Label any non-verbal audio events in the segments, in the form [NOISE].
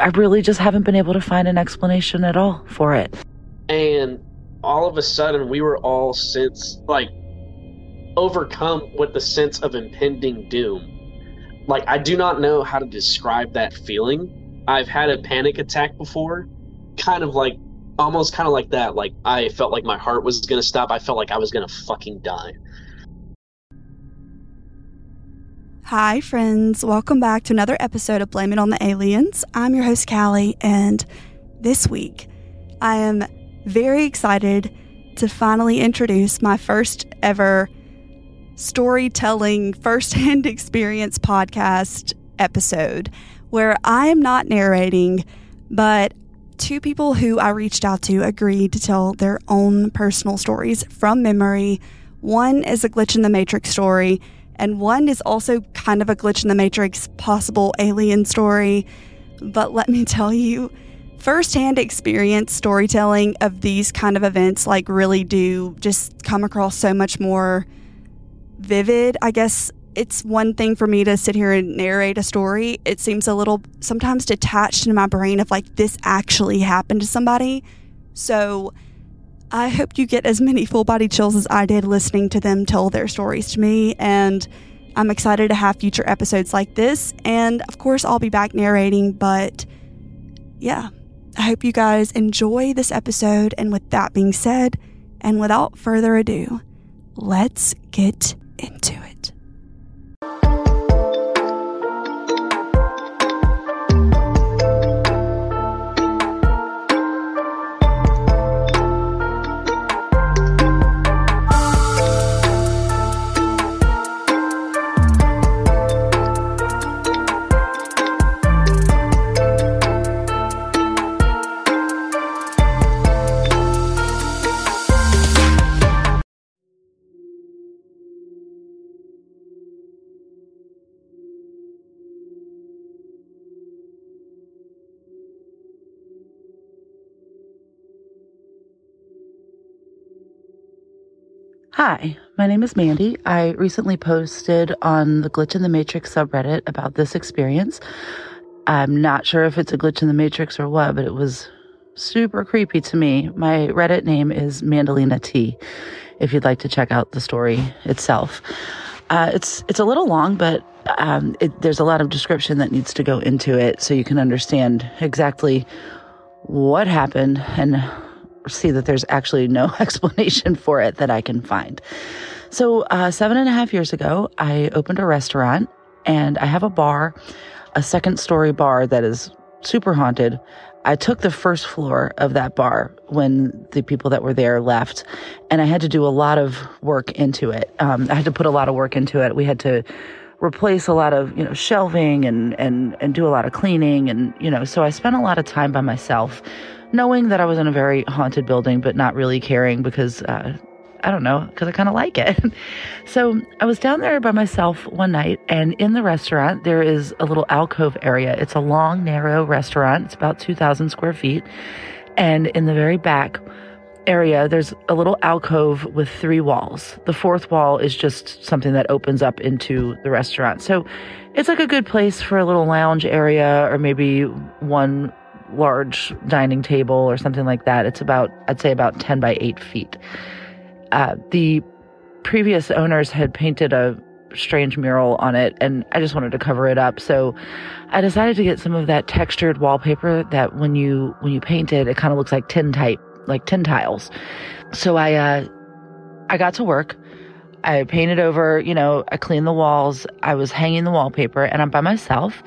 I really just haven't been able to find an explanation at all for it. And all of a sudden, we were all since like overcome with the sense of impending doom. Like, I do not know how to describe that feeling. I've had a panic attack before, kind of like almost kind of like that. Like, I felt like my heart was going to stop. I felt like I was going to fucking die. Hi, friends. Welcome back to another episode of Blame It on the Aliens. I'm your host, Callie, and this week I am very excited to finally introduce my first ever storytelling, firsthand [LAUGHS] experience podcast episode where I am not narrating, but two people who I reached out to agreed to tell their own personal stories from memory. One is a glitch in the matrix story, and one is also kind of a glitch in the matrix possible alien story. But let me [LAUGHS] tell you, firsthand experience storytelling of these kind of events like really do just come across so much more vivid. I guess it's one thing for me to sit here and narrate a story. It seems a little sometimes detached in my brain of like this actually happened to somebody. So I hope you get as many full body chills as I did listening to them tell their stories to me. And I'm excited to have future episodes like this. And of course, I'll be back narrating, but yeah, I hope you guys enjoy this episode. And with that being said, and without further ado, let's get into it. Hi, my name is Mandy. I recently posted on the Glitch in the Matrix subreddit about this experience. I'm not sure if it's a glitch in the Matrix or what, but it was super creepy to me. My Reddit name is Mandalina T. If you'd like to check out the story itself, uh, it's it's a little long, but um, it, there's a lot of description that needs to go into it so you can understand exactly what happened and see that there's actually no [LAUGHS] explanation for it that I can find. So, uh, seven and a half years ago, I opened a restaurant and I have a bar, a second story bar that is super haunted. I took the first floor of that bar when the people that were there left, and I had to do a lot of work into it. Um, I had to put a lot of work into it. We had to replace a lot of you know shelving and and and do a lot of cleaning and you know so I spent a lot of time by myself knowing that I was in a very haunted building, but not really caring because, uh, I don't know, because I kind of like it. [LAUGHS] so I was down there by myself one night, and in the restaurant, there is a little alcove area. It's a long, narrow restaurant, it's about 2,000 square feet. And in the very back, area, there's a little alcove with three walls. The fourth wall is just something that opens up into the restaurant. So it's like a good place for a little lounge area or maybe one large dining table or something like that. It's about, I'd say, about 10 by 8 feet. Uh, the previous owners had painted a strange mural on it, and I just wanted to cover it up. So I decided to get some of that textured wallpaper that when you when you paint it, it kind of looks like tin type, like tin tiles. So I uh, I got to work. I painted over, you know, I cleaned the walls. I was hanging the wallpaper, and I'm by myself.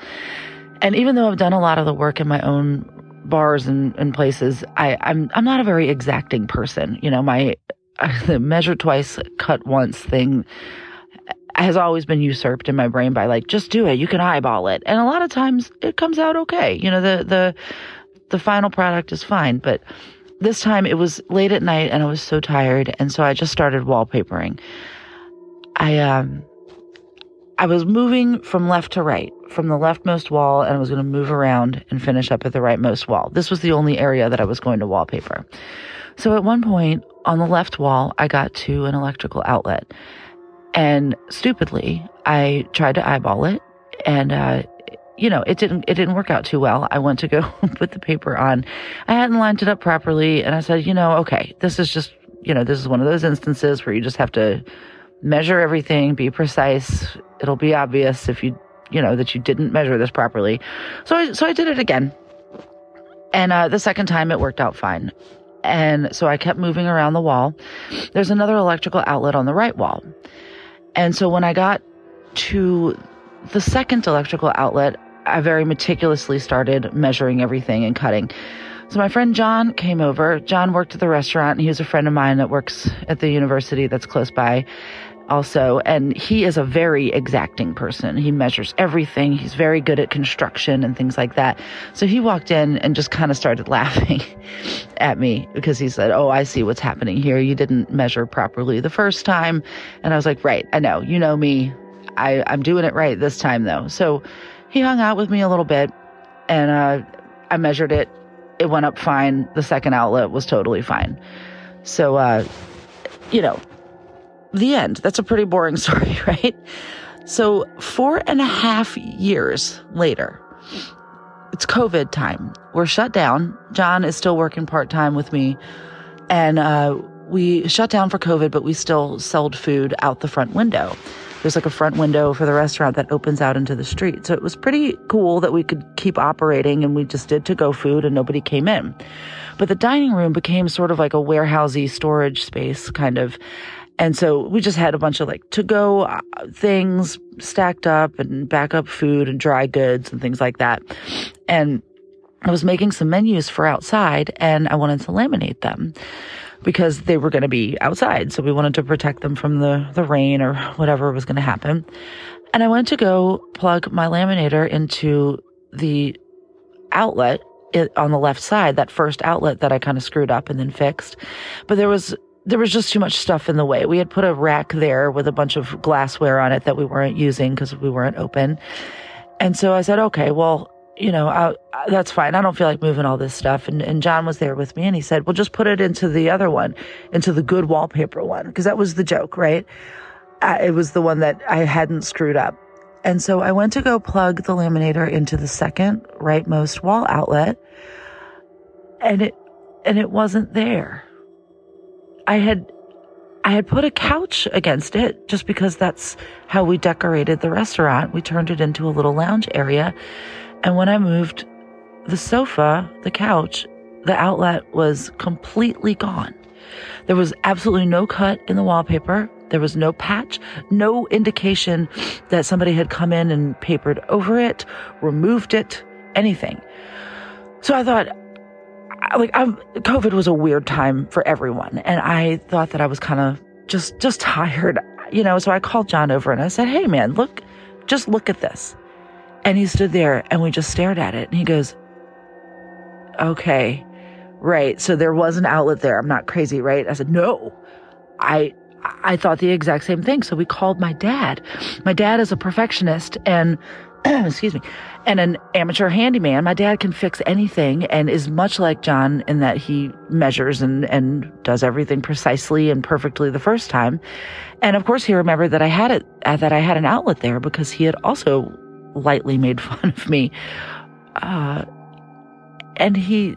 And even though I've done a lot of the work in my own bars and, and places, I, I'm I'm not a very exacting person. You know, my [LAUGHS] the measure twice, cut once thing has always been usurped in my brain by like, just do it. You can eyeball it. And a lot of times it comes out okay. You know, the, the, the final product is fine. But this time it was late at night and I was so tired. And so I just started wallpapering. I, um, I was moving from left to right, from the leftmost wall, and I was going to move around and finish up at the rightmost wall. This was the only area that I was going to wallpaper. So at one point on the left wall, I got to an electrical outlet. And stupidly, I tried to eyeball it, and uh, you know, it didn't it didn't work out too well. I went to go [LAUGHS] put the paper on. I hadn't lined it up properly and I said, you know, okay, this is just, you know, this is one of those instances where you just have to measure everything, be precise. It'll be obvious if you, you know, that you didn't measure this properly. So I so I did it again. And uh, the second time it worked out fine. And so I kept moving around the wall. There's another electrical outlet on the right wall. And so when I got to the second electrical outlet, I very meticulously started measuring everything and cutting. So my friend John came over. John worked at the restaurant. He was a friend of mine that works at the university that's close by also. And he is a very exacting person. He measures everything. He's very good at construction and things like that. So he walked in and just kind of started [LAUGHS] laughing at me because he said, Oh, I see what's happening here. You didn't measure properly the first time. And I was like, Right. I know. You know me. I, I'm doing it right this time though. So he hung out with me a little bit and, uh, I measured it. It went up fine. The second outlet was totally fine. So, uh, you know, the end. That's a pretty boring [LAUGHS] story, right? So, four and a half years later, it's COVID time. We're shut down. John is still working part time with me. And uh, we shut down for COVID, but we still sold food out the front window. There's like a front window for the restaurant that opens out into the street. So it was pretty cool that we could keep operating and we just did to go food and nobody came in. But the dining room became sort of like a warehousey storage space kind of. And so we just had a bunch of like to go uh, things stacked up and backup food and dry goods and things like that. And I was making some menus for outside and I wanted to laminate them because they were going to be outside. So we wanted to protect them from the, the rain or whatever was going to happen. And I went to go plug my laminator into the outlet on the left side, that first outlet that I kind of screwed up and then fixed. But there was there was just too much stuff in the way. We had put a rack there with a bunch of glassware on it that we weren't using because we weren't open. And so I said, okay, well, you know, I, I, that's fine. I don't feel like moving all this stuff. And, and John was there with me and he said, well, just put it into the other one, into the good wallpaper one. Cause that was the joke, right? I, it was the one that I hadn't screwed up. And so I went to go plug the laminator into the second rightmost wall outlet and it, and it wasn't there. I had I had put a couch against it just because that's how we decorated the restaurant. We turned it into a little lounge area. And when I moved the sofa, the couch, the outlet was completely gone. There was absolutely no cut in the wallpaper. There was no patch, no indication that somebody had come in and papered over it, removed it, anything. So I thought, like I'm, COVID was a weird time for everyone, and I thought that I was kind of just just [LAUGHS] tired, you know. So I called John over and I said, "Hey, man, look, just look at this." And he stood there and we just stared at it, and he goes, "Okay, right. So there was an outlet there. I'm not crazy, right?" I said, "No, I." I thought the exact same thing. So we called my dad. My dad is a perfectionist and [CLEARS THROAT] excuse me, and an amateur handyman. My dad can fix anything and is much like John in that he measures and, and does everything precisely and perfectly the first time. And of course, he remembered that I had it, uh, that I had an outlet there because he had also lightly made [LAUGHS] fun of me. Uh, and he,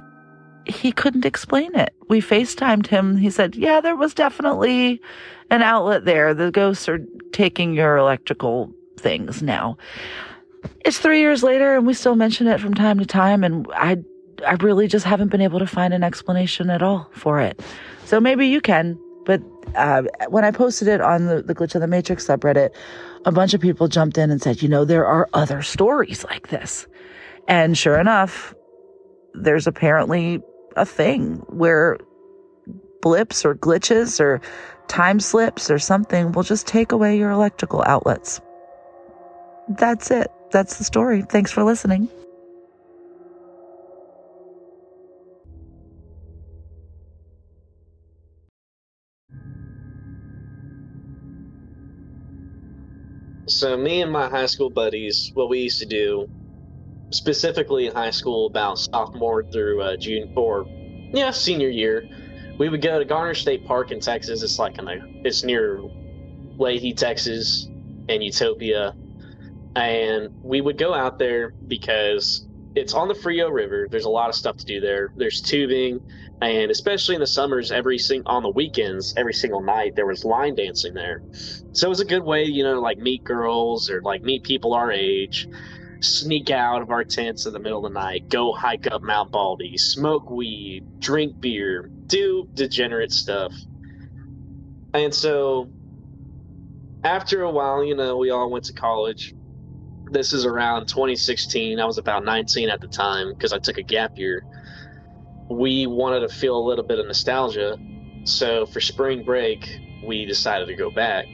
he couldn't explain it. We FaceTimed him. He said, yeah, there was definitely an outlet there. The ghosts are taking your electrical things now it's three years later and we still mention it from time to time and I I really just haven't been able to find an explanation at all for it. So maybe you can. But uh, when I posted it on the, the Glitch of the Matrix subreddit, a bunch of people jumped in and said, you know, there are other stories like this. And sure enough, there's apparently a thing where blips or glitches or time slips or something will just take away your electrical outlets. That's it that's the story. Thanks for listening. So, me and my high school buddies, what we used to do, specifically in high school, about sophomore through uh, June or yeah, senior year, we would go to Garner State Park in Texas. It's like in a, it's near Leakey, Texas, and Utopia and we would go out there because it's on the Frio River. There's a lot of stuff to do there. There's tubing, and especially in the summers, every sing on the weekends, every single night there was line dancing there. So it was a good way, you know, like meet girls or like meet people our age, sneak out of our tents in the middle of the night, go hike up Mount Baldy, smoke weed, drink beer, do degenerate stuff. And so after a while, you know, we all went to college this is around 2016. I was about 19 at the time because I took a gap year. We wanted to feel a little bit of nostalgia. So for spring break, we decided to go back.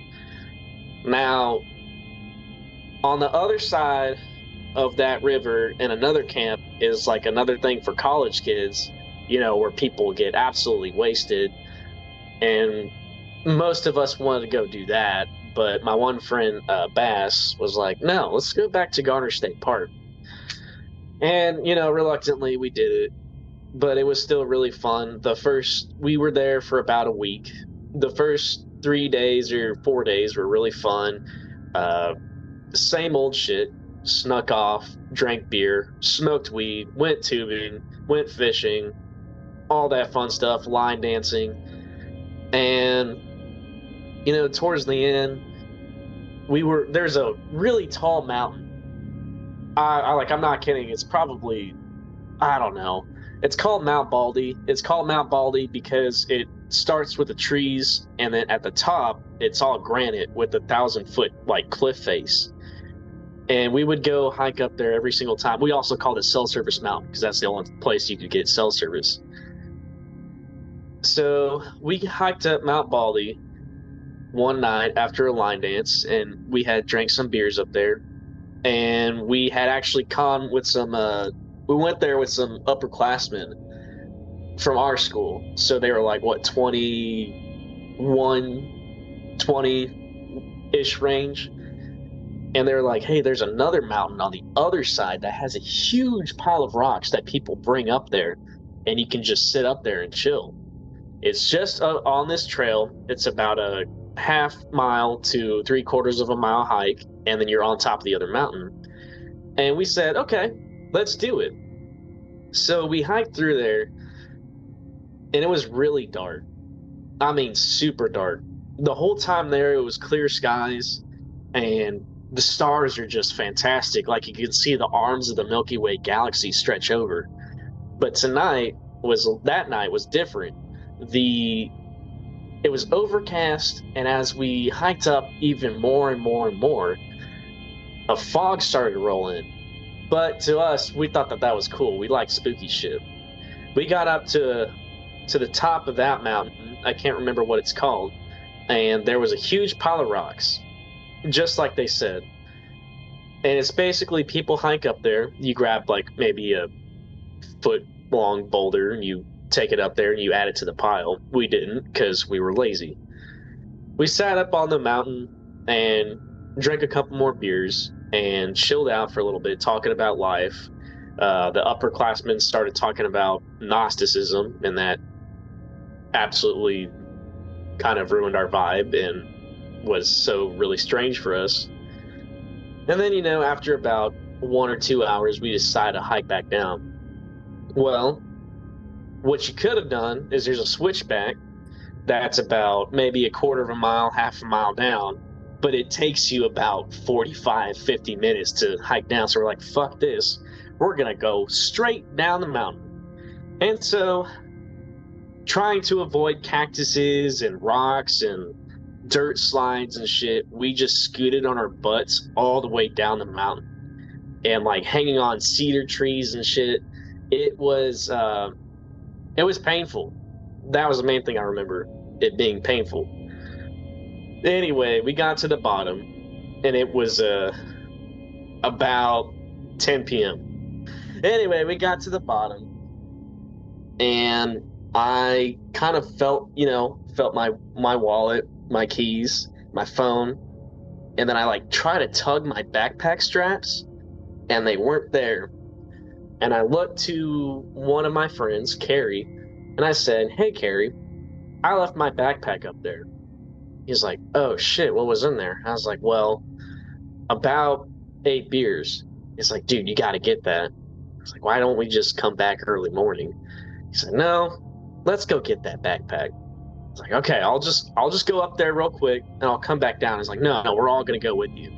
Now, on the other side of that river in another camp is like another thing for college kids, you know, where people get absolutely wasted. And most of us wanted to go do that but my one friend uh, Bass was like, "No, let's go back to Garner State Park." And you know, reluctantly, we did it, but it was still really fun. The first we were there for about a week. The first three days or four days were really fun. Uh, same old shit. Snuck off, drank beer, smoked weed, went tubing, went fishing, all that fun stuff, line dancing, and you know, towards the end, we were there's a really tall mountain. I, I like I'm not kidding. It's probably I don't know. It's called Mount Baldy. It's called Mount Baldy because it starts with the trees and then at the top it's all granite with a thousand foot like cliff face. And we would go hike up there every single time. We also called it cell service mountain because that's the only place you could get cell service. So we hiked up Mount Baldy one night after a line dance, and we had drank some beers up there, and we had actually come with some. Uh, we went there with some upperclassmen from our school, so they were like what 21, 20 ish range, and they were like, "Hey, there's another mountain on the other side that has a huge pile of rocks that people bring up there, and you can just sit up there and chill." It's just uh, on this trail. It's about a half mile to three quarters of a mile hike, and then you're on top of the other mountain. And we said, okay, let's do it. So we hiked through there, and it was really dark. I mean, super dark. The whole time there, it was clear skies, and the stars are just fantastic. Like you can see the arms of the Milky Way galaxy stretch over. But tonight was that night was different. The it was overcast, and as we hiked up even more and more and more, a fog started to roll in. But to us, we thought that that was cool. We like spooky shit. We got up to to the top of that mountain. I can't remember what it's called, and there was a huge pile of rocks, just like they said. And it's basically people hike up there. You grab like maybe a foot long boulder and you take it up there and you add it to the pile. We didn't because we were lazy. We sat up on the mountain and drank a couple more beers and chilled out for a little bit, talking about life. Uh, the upperclassmen started talking about Gnosticism, and that absolutely kind of ruined our vibe and was so really strange for us. And then, you know, after about one or two hours, we decided to hike back down. Well, what you could have done is there's a switchback that's about maybe a quarter of a mile, half a mile down, but it takes you about 45, 50 minutes to hike down. So we're like, fuck this. We're going to go straight down the mountain. And so, trying to avoid cactuses and rocks and dirt slides and shit, we just scooted on our butts all the way down the mountain and like hanging on cedar trees and shit. It was, uh, it was painful. That was the main thing I remember it being painful. Anyway, we got to the bottom, and it was uh, about 10 p.m. Anyway, we got to the bottom, and I kind of felt, you know, felt my my wallet, my keys, my phone, and then I like tried to tug my backpack straps, and they weren't there. And I looked to one of my friends, Carrie, and I said, Hey, Carrie, I left my backpack up there. He's like, Oh shit, what was in there? I was like, Well, about eight beers. He's like, dude, you got to get that. I was like, why don't we just come back early morning? He said, no, let's go get that backpack. I was like, okay, I'll just I'll just go up there real quick and I'll come back down. He's like, no, no, we're all gonna go with you.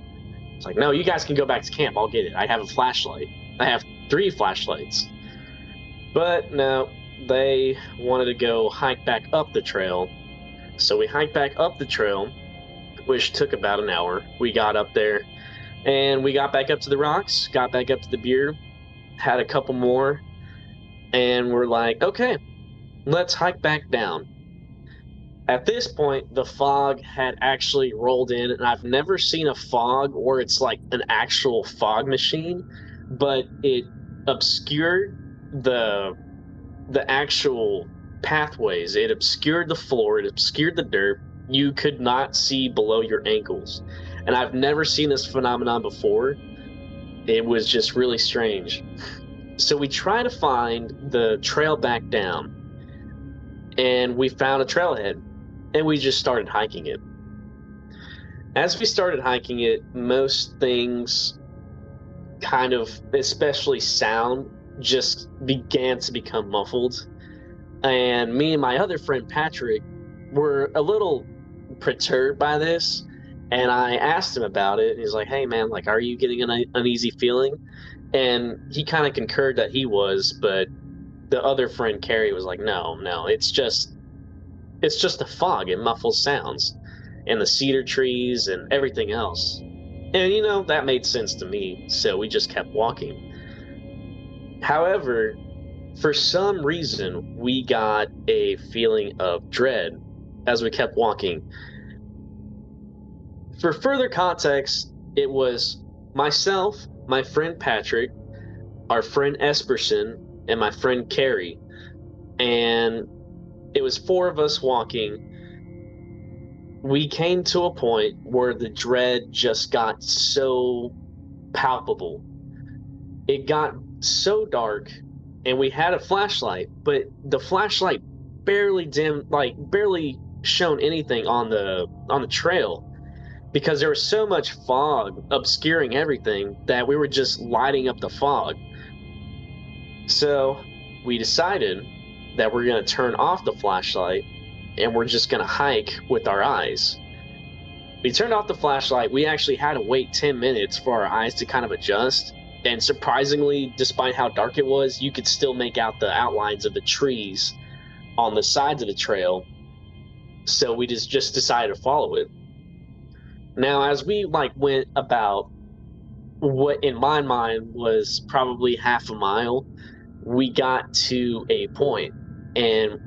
It's like, no, you guys can go back to camp. I'll get it. I have a flashlight. I have three flashlights. But no, they wanted to go hike back up the trail. So we hiked back up the trail, which took about an hour. We got up there and we got back up to the rocks, got back up to the beer, had a couple more, and we're like, okay, let's hike back down. At this point, the fog had actually rolled in, and I've never seen a fog where it's like an actual fog machine, but it obscured the the actual pathways. It obscured the floor, it obscured the dirt. You could not see below your ankles. And I've never seen this phenomenon before. It was just really strange. So we try to find the trail back down. And we found a trailhead. And we just started hiking it. As we started hiking it, most things kind of, especially sound, just began to become muffled. And me and my other friend Patrick were a little perturbed by this. And I asked him about it. And he's like, hey, man, like, are you getting an uneasy feeling? And he kind of concurred that he was, but the other friend Carrie was like, no, no, it's just, it's just a fog. It muffles sounds, and the cedar trees and everything else. And you know that made sense to me, so we just kept walking. However, for some reason, we got a feeling of dread as we kept walking. For further context, it was myself, my friend Patrick, our friend Esperson, and my friend Carrie. And it was four of us walking. We came to a point where the dread just got so palpable. It got so dark and we had a flashlight, but the flashlight barely dim like barely shown anything on the on the trail because there was so much fog obscuring everything that we were just lighting up the fog. So we decided that we're going to turn off the flashlight and we're just going to hike with our eyes. We turned off the flashlight. We actually had to wait 10 minutes for our eyes to kind of adjust and surprisingly, despite how dark it was, you could still make out the outlines of the trees on the sides of the trail. So we just just decided to follow it. Now, as we like went about what in my mind was probably half a mile, we got to a point, and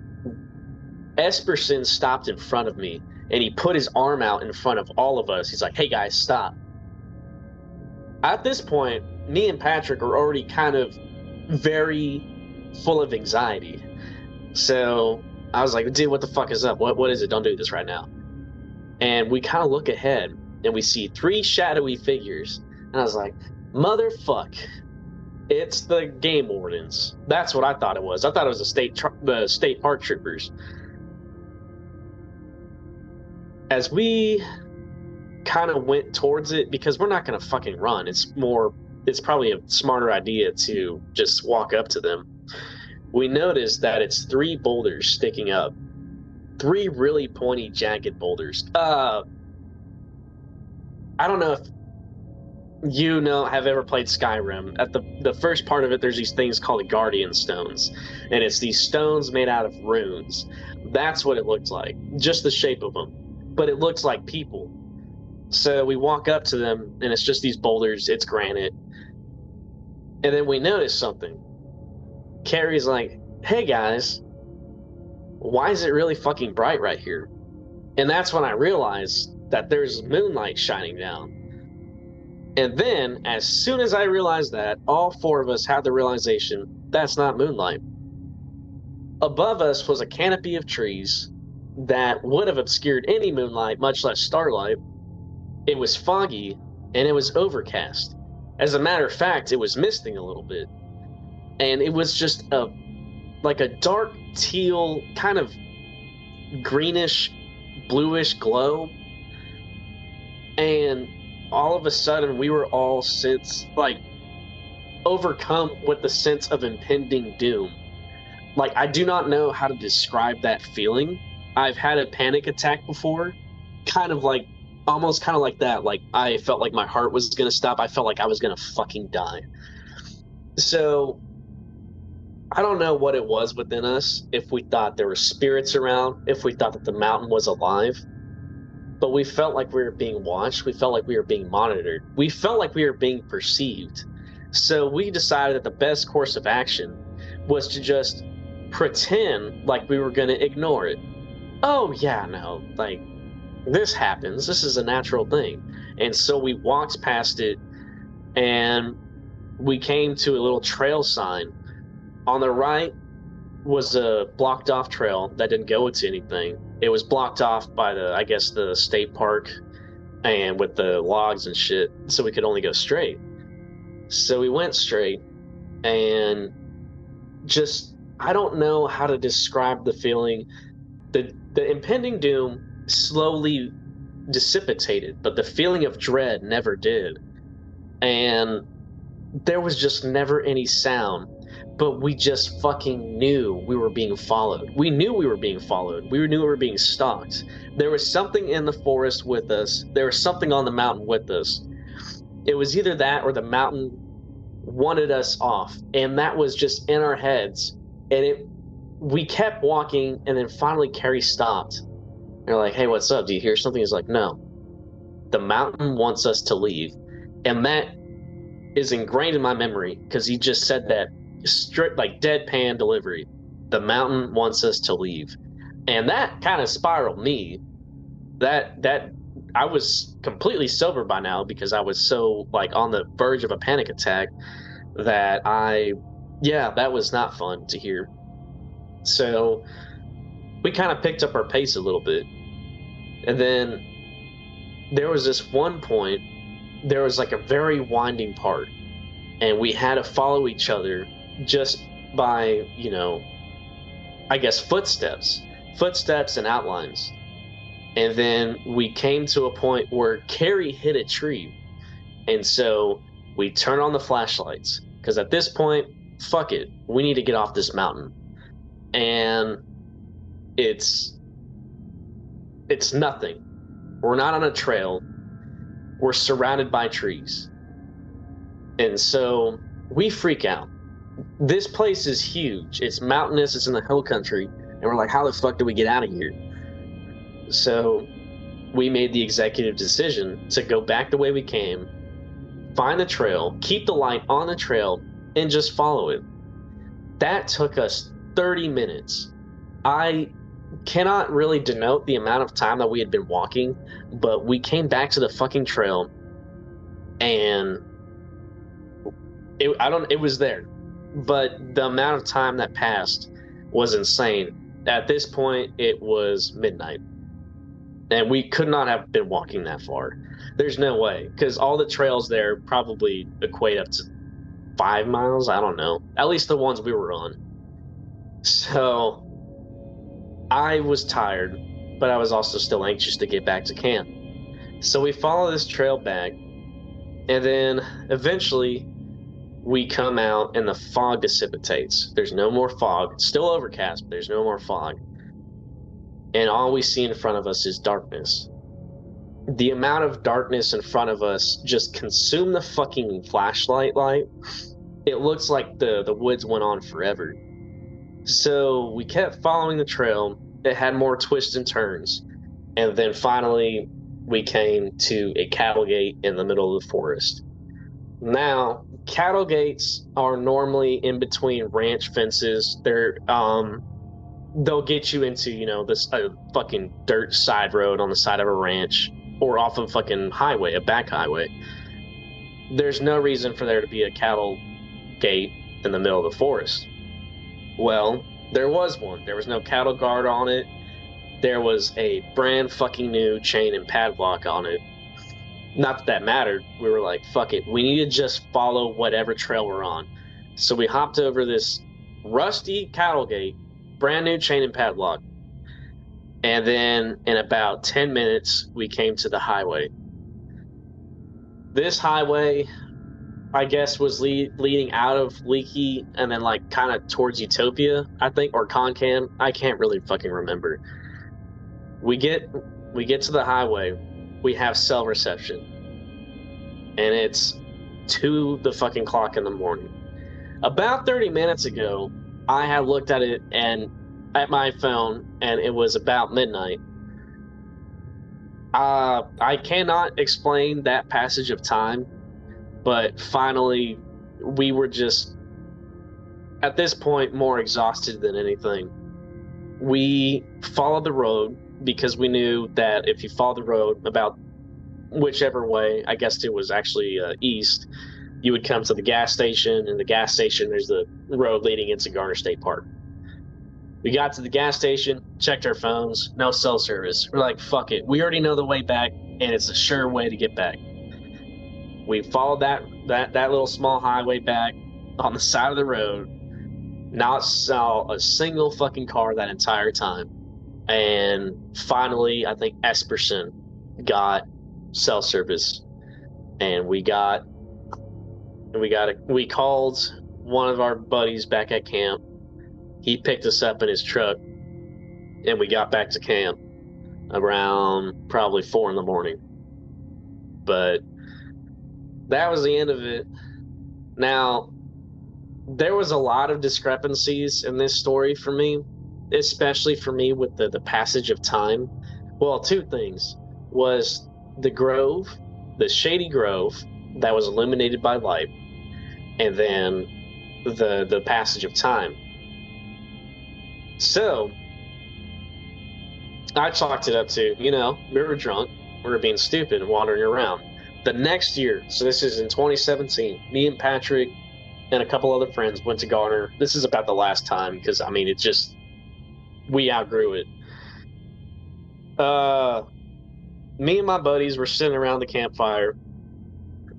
Esperson stopped in front of me, and he put his arm out in front of all of us. He's like, "Hey guys, stop!" At this point, me and Patrick are already kind of very full of anxiety. So I was like, dude, what the fuck is up? What what is it? Don't do this right now. And we kind of look ahead and we see three shadowy figures. And I was like, motherfuck. It's the game wardens. That's what I thought it was. I thought it was the state tr- the state park troopers. As we kind of went towards it because we're not going to fucking run. It's more it's probably a smarter idea to just walk up to them. We notice that it's three boulders sticking up. Three really pointy, jagged boulders. Uh, I don't know if you know have ever played Skyrim. At the the first part of it, there's these things called the Guardian Stones, and it's these stones made out of runes. That's what it looks like, just the shape of them, but it looks like people. So we walk up to them, and it's just these boulders. It's granite, and then we notice something. Carrie's like, hey guys, why is it really fucking bright right here? And that's when I realized that there's moonlight shining down. And then, as soon as I realized that, all four of us had the realization that's not moonlight. Above us was a canopy of trees that would have obscured any moonlight, much less starlight. It was foggy and it was overcast. As a matter of fact, it was misting a little bit. And it was just a like a dark teal kind of greenish bluish glow. And all of a sudden we were all sense like overcome with the sense of impending doom. Like I do not know how to describe that feeling. I've had a panic attack before, kind of like almost kind of like that. Like I felt like my heart was gonna stop. I felt like I was gonna fucking die. So I don't know what it was within us. If we thought there were spirits around, if we thought that the mountain was alive, but we felt like we were being watched. We felt like we were being monitored. We felt like we were being perceived. So we decided that the best course of action was to just pretend like we were going to ignore it. Oh, yeah, no, like this happens. This is a natural thing. And so we walked past it and we came to a little trail sign. On the right was a blocked off trail that didn't go into anything it was blocked off by the I guess the state park and with the logs and shit, so we could only go straight. So we went straight and just I don't know how to describe the feeling. The the impending doom slowly dissipated, but the feeling of dread never did. And there was just never any sound but we just fucking knew we were being followed. We knew we were being followed. We knew we were being stalked. There was something in the forest with us. There was something on the mountain with us. It was either that or the mountain wanted us off, and that was just in our heads. And it, we kept walking, and then finally Carrie stopped. They're like, "Hey, what's up? Do you hear something?" He's like, "No." The mountain wants us to leave, and that is ingrained in my memory because he just said that strict like deadpan delivery. The mountain wants us to leave, and that kind of spiraled me. That that I was completely sober by now because I was so like on the verge of a panic attack that I, yeah, that was not fun to hear. So we kind of picked up our pace a little bit, and then there was this one point. There was like a very winding part, and we had to follow each other just by, you know, I guess footsteps, footsteps and outlines. And then we came to a point where Carrie hit a tree. And so we turn on the flashlights because at this point, fuck it, we need to get off this mountain. And it's it's nothing. We're not on a trail. We're surrounded by trees. And so we freak out this place is huge. It's mountainous. It's in the hill country, and we're like, how the fuck do we get out of here? So we made the executive decision to go back the way we came, find the trail, keep the light on the trail, and just follow it. That took us 30 minutes. I cannot really denote the amount of time that we had been walking, but we came back to the fucking trail and it, I don't it was there but the amount of time that passed was insane. At this point, it was midnight, and we could not have been walking that far. There's no way, because all the trails there probably equate up to five miles. I don't know. At least the ones we were on. So I was tired, but I was also still anxious to get back to camp. So we follow this trail back, and then eventually we come out and the fog dissipates. There's no more fog. It's still overcast, but there's no more fog. And all we see in front of us is darkness. The amount of darkness in front of us just consumed the fucking flashlight light. It looks like the, the woods went on forever. So we kept following the trail. It had more twists and turns. And then finally, we came to a cattle gate in the middle of the forest. Now, cattle gates are normally in between ranch fences. They're um they'll get you into, you know, this uh, fucking dirt side road on the side of a ranch or off a fucking highway, a back highway. There's no reason for there to be a cattle gate in the middle of the forest. Well, there was one. There was no cattle guard on it. There was a brand fucking new chain and padlock on it not that that mattered. We were like, fuck it. We need to just follow whatever trail we're on. So we hopped over this rusty cattle gate, brand new chain and padlock. And then in about 10 minutes, we came to the highway. this highway, I guess, was lead, leading out of Leakey and then like kind of towards Utopia, I think, or Concan. I can't really fucking remember. We get we get to the highway. We have cell reception, and it's two the fucking clock in the morning. About thirty minutes ago, I had looked at it and at my phone, and it was about midnight. Uh, I cannot explain that passage of time, but finally, we were just at this point more exhausted than anything. We followed the road because we knew that if you follow the road about whichever way, I guess it was actually uh, east, you would come to the gas station, and the gas station there's the road leading into Garner State Park. We got to the gas station, checked our phones, no cell service. We're like, fuck it. We already know the way back, and it's a sure way to get back. We followed that that that little small highway back on the side of the road. Not saw a single fucking car that entire time. And finally, I think Esperson got cell service, and we got we got a, we called one of our buddies back at camp he picked us up in his truck and we got back to camp around probably four in the morning. But that was the end of it. Now, there was a lot of discrepancies in this story for me, especially for me with the, the passage of time. Well, two things was the grove, the shady grove that was illuminated by light, and then the the passage of time so, I chalked it up to, you know, we were drunk, we were being stupid wandering around. The next year, so this is in 2017, me and Patrick and a couple other friends went to Garner. This is about the last time because, I mean, it just, we outgrew it. Uh, me and my buddies were sitting around the campfire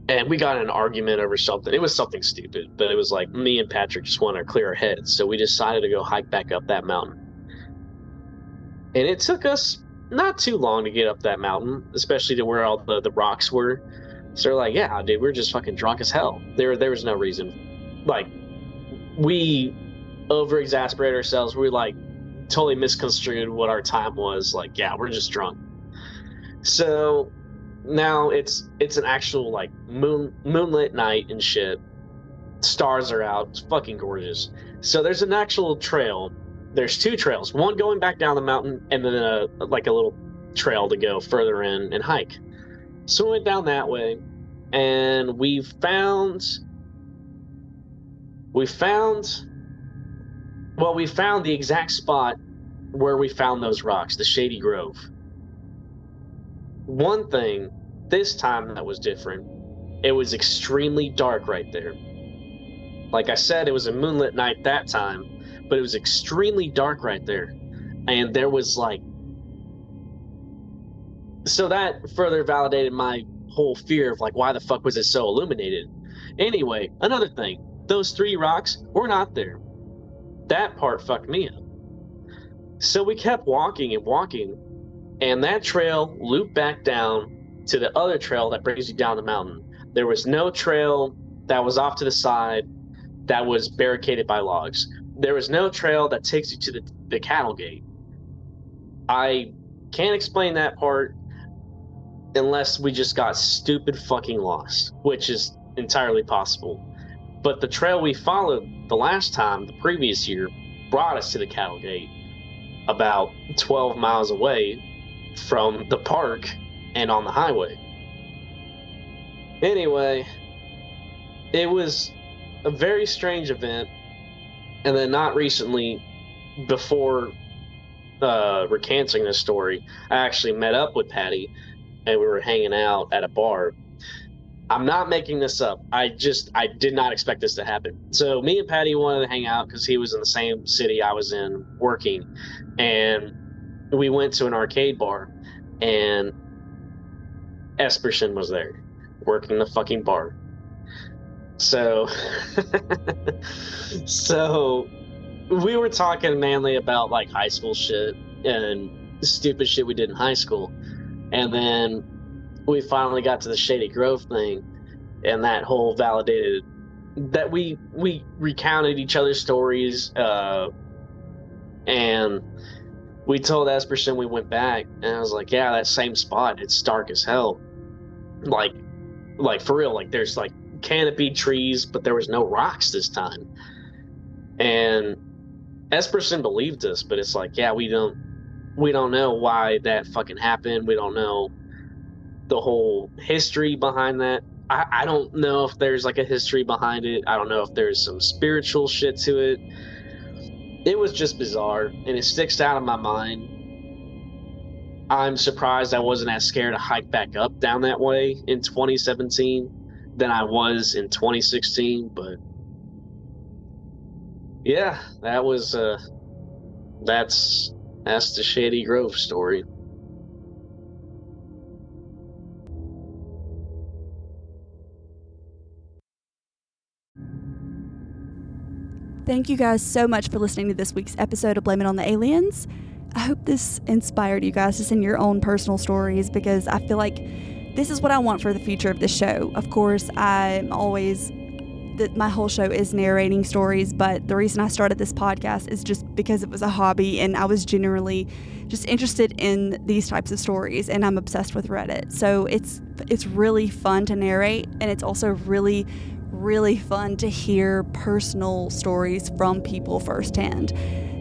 and we got an argument over something. It was something stupid, but it was like me and Patrick just wanted to clear our heads, so we decided to go hike back up that mountain. And it took us not too long to get up that mountain, especially to where all the, the rocks were. So they're like, yeah, dude, we are just fucking drunk as hell. There there was no reason. Like, we over exasperate ourselves. We like totally misconstrued what our time was. Like, yeah, we're just drunk. So now it's it's an actual like moon moonlit night and shit. Stars are out. It's fucking gorgeous. So there's an actual trail. There's two trails. One going back down the mountain, and then a like a little trail to go further in and hike. So we went down that way, and we found we found well we found the exact spot where we found those rocks, the Shady Grove one thing this time that was different it was extremely dark right there like i said it was a moonlit night that time but it was extremely dark right there. And there was like so that further validated my whole fear of like why the fuck was it so illuminated? Anyway another thing. Those three rocks were not there. That part fucked me up. So we kept walking and walking and that trail looped back down to the other trail that brings you down the mountain. There was no trail that was off to the side that was barricaded by logs. There was no trail that takes you to the, the cattle gate. I can't explain that part unless we just got stupid fucking lost, which is entirely possible. But the trail we followed the last time, the previous year, brought us to the cattle gate about 12 miles away from the park and on the highway. Anyway, it was a very strange event, and then not recently, before uh, recanting this story, I actually met up with Patty, and we were hanging out at a bar. I'm not making this up. I just I did not expect this to happen. So me and Patty wanted to hang out because he was in the same city I was in working, and we went to an arcade bar and Esperson was there working the fucking bar. So, [LAUGHS] so we were talking mainly about like high school shit and stupid shit we did in high school. And then we finally got to the Shady Grove thing, and that whole validated that we we recounted each other's stories, uh, and we told Esperson we went back, and I was like, yeah, that same spot, it's dark as hell, like, like for real, like there's like canopy trees, but there was no rocks this time, and Esperson believed us, but it's like, yeah, we don't we don't know why that fucking happened. We don't know the whole history behind that. I, I don't know if there's like a history behind it. I don't know if there's some spiritual shit to it. It was just bizarre and it sticks out of my mind. I'm surprised I wasn't as scared to hike back up down that way in 2017 than I was in 2016, but yeah, that was uh that's that's the Shady Grove story. Thank you guys so much for listening to this week's episode of Blame It on the Aliens. I hope this inspired you guys to send your own personal stories because I feel like this is what I want for the future of this show. Of course, I'm always that my whole show is narrating stories, but the reason I started this podcast is just because it was a hobby and I was generally just interested in these types of stories and I'm obsessed with Reddit. So it's it's really fun to narrate and it's also really really fun to hear personal stories from people firsthand.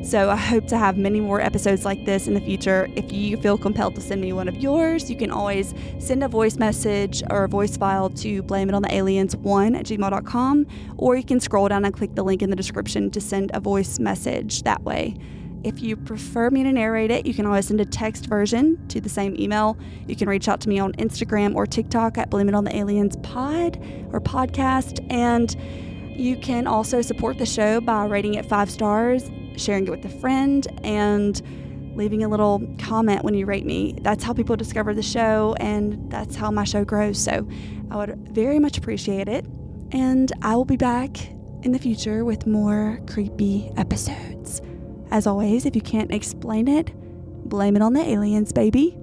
So I hope to have many more episodes like this in the future. If you feel compelled to send me one of yours, you can always send a voice message or a voice file to blame it on the aliens1 at gmail.com, or you can scroll down and click the link in the description to send a voice message that way. If you prefer me to narrate it, you can always send a text version to the same email. You can reach out to me on Instagram or TikTok at Blame It on the Aliens Pod or podcast. And you can also support the show by rating it five stars, sharing it with a friend, and leaving a little comment when you rate me. That's how people discover the show, and that's how my show grows. So I would very much appreciate it. And I will be back in the future with more creepy episodes. As always, if you can't explain it, blame it on the aliens, baby.